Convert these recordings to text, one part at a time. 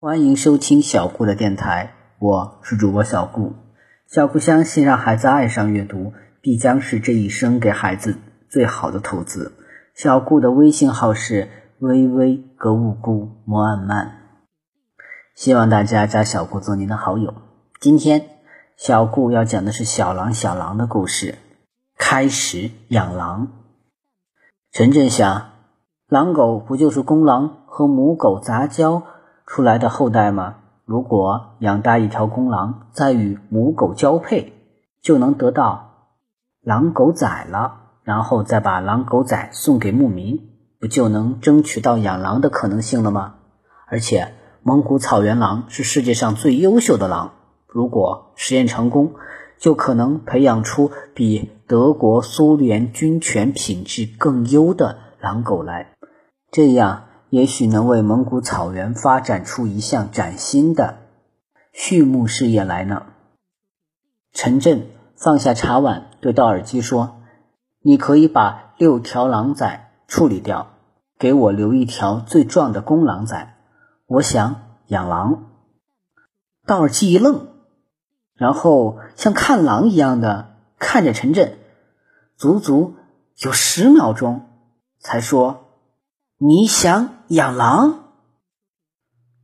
欢迎收听小顾的电台，我是主播小顾。小顾相信，让孩子爱上阅读，必将是这一生给孩子最好的投资。小顾的微信号是微微格物顾摩安曼，希望大家加小顾做您的好友。今天小顾要讲的是小狼小狼的故事，开始养狼。陈震想，狼狗不就是公狼和母狗杂交？出来的后代吗？如果养大一条公狼，再与母狗交配，就能得到狼狗崽了，然后再把狼狗崽送给牧民，不就能争取到养狼的可能性了吗？而且蒙古草原狼是世界上最优秀的狼，如果实验成功，就可能培养出比德国、苏联军犬品质更优的狼狗来，这样。也许能为蒙古草原发展出一项崭新的畜牧事业来呢。陈震放下茶碗，对道尔基说：“你可以把六条狼崽处理掉，给我留一条最壮的公狼崽。我想养狼。”道尔基一愣，然后像看狼一样的看着陈震，足足有十秒钟，才说。你想养狼？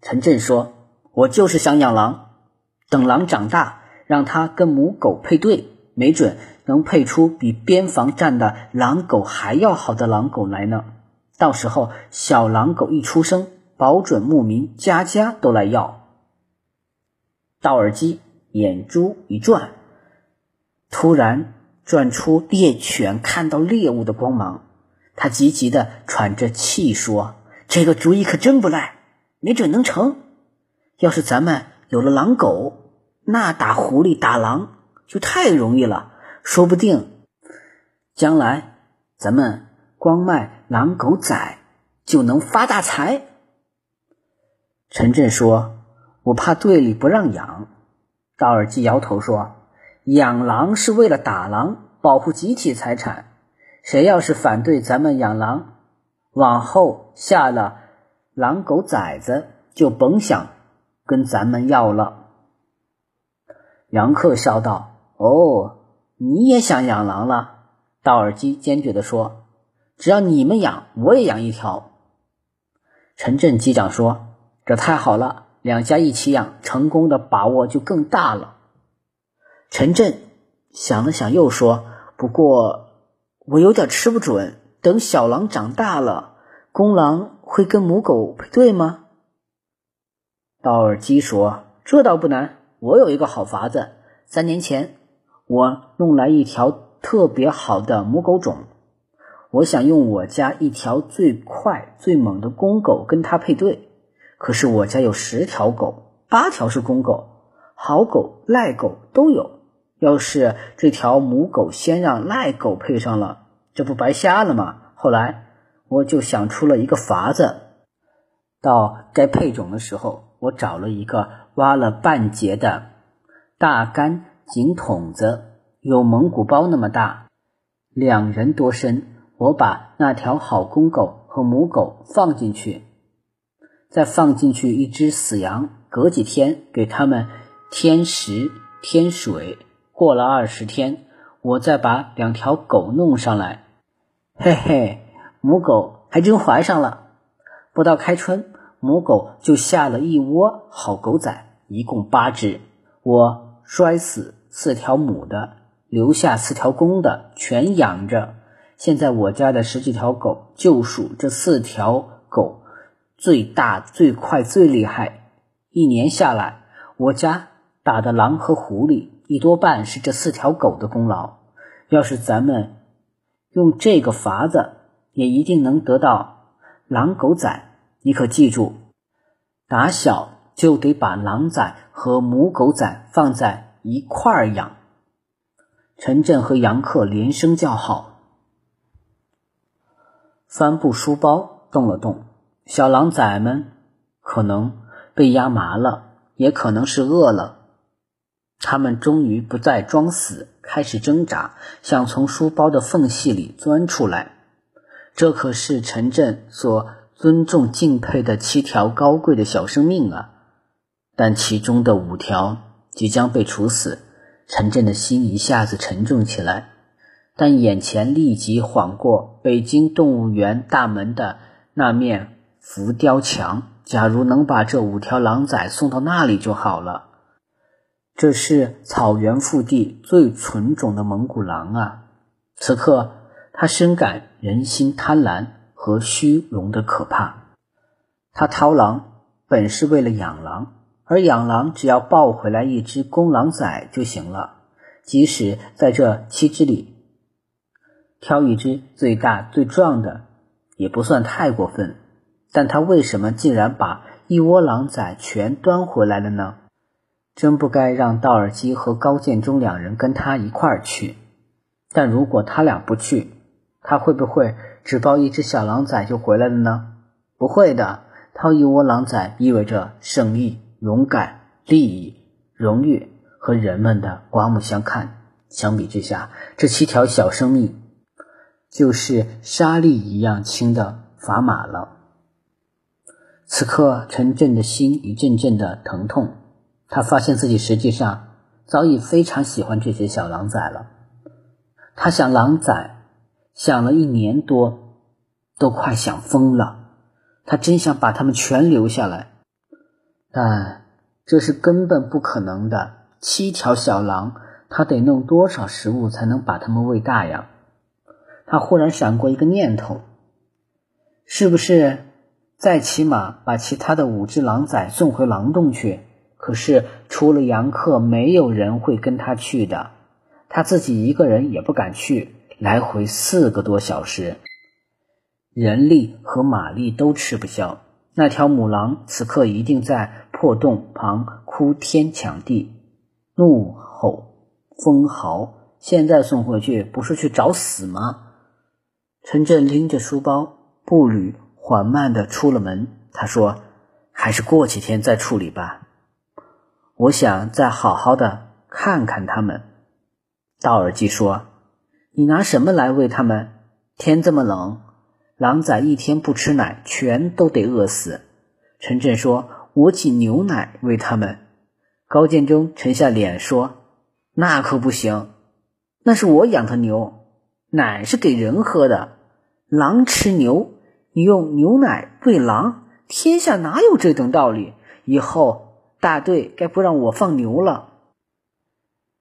陈震说：“我就是想养狼，等狼长大，让它跟母狗配对，没准能配出比边防站的狼狗还要好的狼狗来呢。到时候小狼狗一出生，保准牧民家家都来要。”道尔基眼珠一转，突然转出猎犬看到猎物的光芒。他急急地喘着气说：“这个主意可真不赖，没准能成。要是咱们有了狼狗，那打狐狸、打狼就太容易了。说不定将来咱们光卖狼狗仔就能发大财。”陈震说：“我怕队里不让养。”道尔基摇头说：“养狼是为了打狼，保护集体财产。”谁要是反对咱们养狼，往后下了狼狗崽子，就甭想跟咱们要了。杨克笑道：“哦，你也想养狼了？”道尔基坚决地说：“只要你们养，我也养一条。”陈震机长说：“这太好了，两家一起养，成功的把握就更大了。”陈震想了想，又说：“不过……”我有点吃不准，等小狼长大了，公狼会跟母狗配对吗？道尔基说：“这倒不难，我有一个好法子。三年前，我弄来一条特别好的母狗种，我想用我家一条最快最猛的公狗跟它配对。可是我家有十条狗，八条是公狗，好狗赖狗都有。”要是这条母狗先让赖狗配上了，这不白瞎了吗？后来我就想出了一个法子，到该配种的时候，我找了一个挖了半截的大干井筒子，有蒙古包那么大，两人多深。我把那条好公狗和母狗放进去，再放进去一只死羊，隔几天给它们添食添水。过了二十天，我再把两条狗弄上来，嘿嘿，母狗还真怀上了。不到开春，母狗就下了一窝好狗崽，一共八只。我摔死四条母的，留下四条公的，全养着。现在我家的十几条狗，就属这四条狗最大、最快、最厉害。一年下来，我家打的狼和狐狸。一多半是这四条狗的功劳。要是咱们用这个法子，也一定能得到狼狗崽。你可记住，打小就得把狼崽和母狗崽放在一块儿养。陈震和杨克连声叫好。帆布书包动了动，小狼崽们可能被压麻了，也可能是饿了。他们终于不再装死，开始挣扎，想从书包的缝隙里钻出来。这可是陈震所尊重敬佩的七条高贵的小生命啊！但其中的五条即将被处死，陈震的心一下子沉重起来。但眼前立即晃过北京动物园大门的那面浮雕墙，假如能把这五条狼崽送到那里就好了。这是草原腹地最纯种的蒙古狼啊！此刻他深感人心贪婪和虚荣的可怕。他掏狼本是为了养狼，而养狼只要抱回来一只公狼崽就行了。即使在这七只里挑一只最大最壮的，也不算太过分。但他为什么竟然把一窝狼崽全端回来了呢？真不该让道尔基和高建中两人跟他一块儿去。但如果他俩不去，他会不会只抱一只小狼崽就回来了呢？不会的，掏一窝狼崽意味着胜利、勇敢、利益、荣誉和人们的刮目相看。相比之下，这七条小生命就是沙粒一样轻的砝码了。此刻，陈震的心一阵阵的疼痛。他发现自己实际上早已非常喜欢这些小狼崽了。他想狼崽，想了一年多，都快想疯了。他真想把它们全留下来，但这是根本不可能的。七条小狼，他得弄多少食物才能把它们喂大呀？他忽然闪过一个念头：是不是再骑马把其他的五只狼崽送回狼洞去？可是除了杨克，没有人会跟他去的。他自己一个人也不敢去，来回四个多小时，人力和马力都吃不消。那条母狼此刻一定在破洞旁哭天抢地，怒吼疯嚎。现在送回去，不是去找死吗？陈震拎着书包，步履缓慢地出了门。他说：“还是过几天再处理吧。”我想再好好的看看他们。道尔基说：“你拿什么来喂他们？天这么冷，狼崽一天不吃奶，全都得饿死。”陈震说：“我挤牛奶喂他们。”高建中沉下脸说：“那可不行，那是我养的牛，奶是给人喝的，狼吃牛，你用牛奶喂狼，天下哪有这等道理？以后。”大队该不让我放牛了。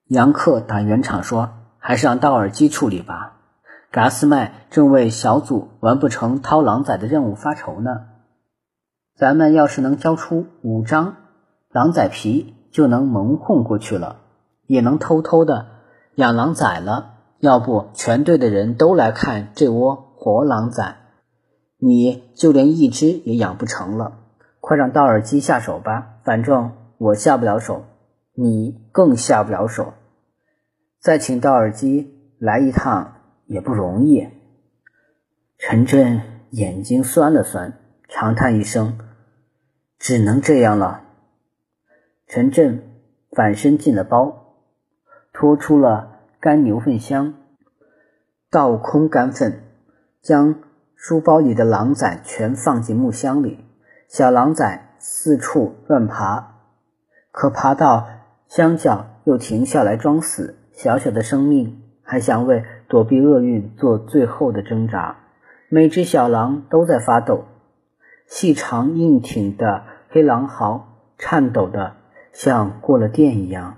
杨克打圆场说：“还是让道尔基处理吧。”嘎斯麦正为小组完不成掏狼崽的任务发愁呢。咱们要是能交出五张狼崽皮，就能蒙混过去了，也能偷偷的养狼崽了。要不，全队的人都来看这窝活狼崽，你就连一只也养不成了。快让道尔基下手吧。反正我下不了手，你更下不了手。再请道尔基来一趟也不容易。陈震眼睛酸了酸，长叹一声：“只能这样了。”陈震反身进了包，拖出了干牛粪箱，倒空干粪，将书包里的狼崽全放进木箱里。小狼崽。四处乱爬，可爬到箱角又停下来装死。小小的生命还想为躲避厄运做最后的挣扎。每只小狼都在发抖，细长硬挺的黑狼嚎颤抖的像过了电一样。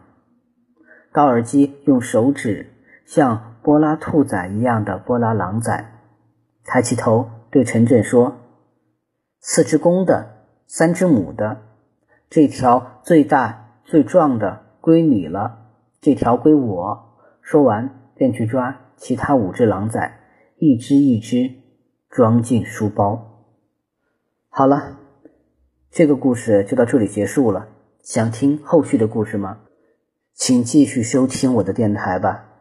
高尔基用手指像拨拉兔仔一样的拨拉狼崽，抬起头对陈震说：“四只公的。”三只母的，这条最大最壮的归你了，这条归我。说完，便去抓其他五只狼崽，一只一只装进书包。好了，这个故事就到这里结束了。想听后续的故事吗？请继续收听我的电台吧。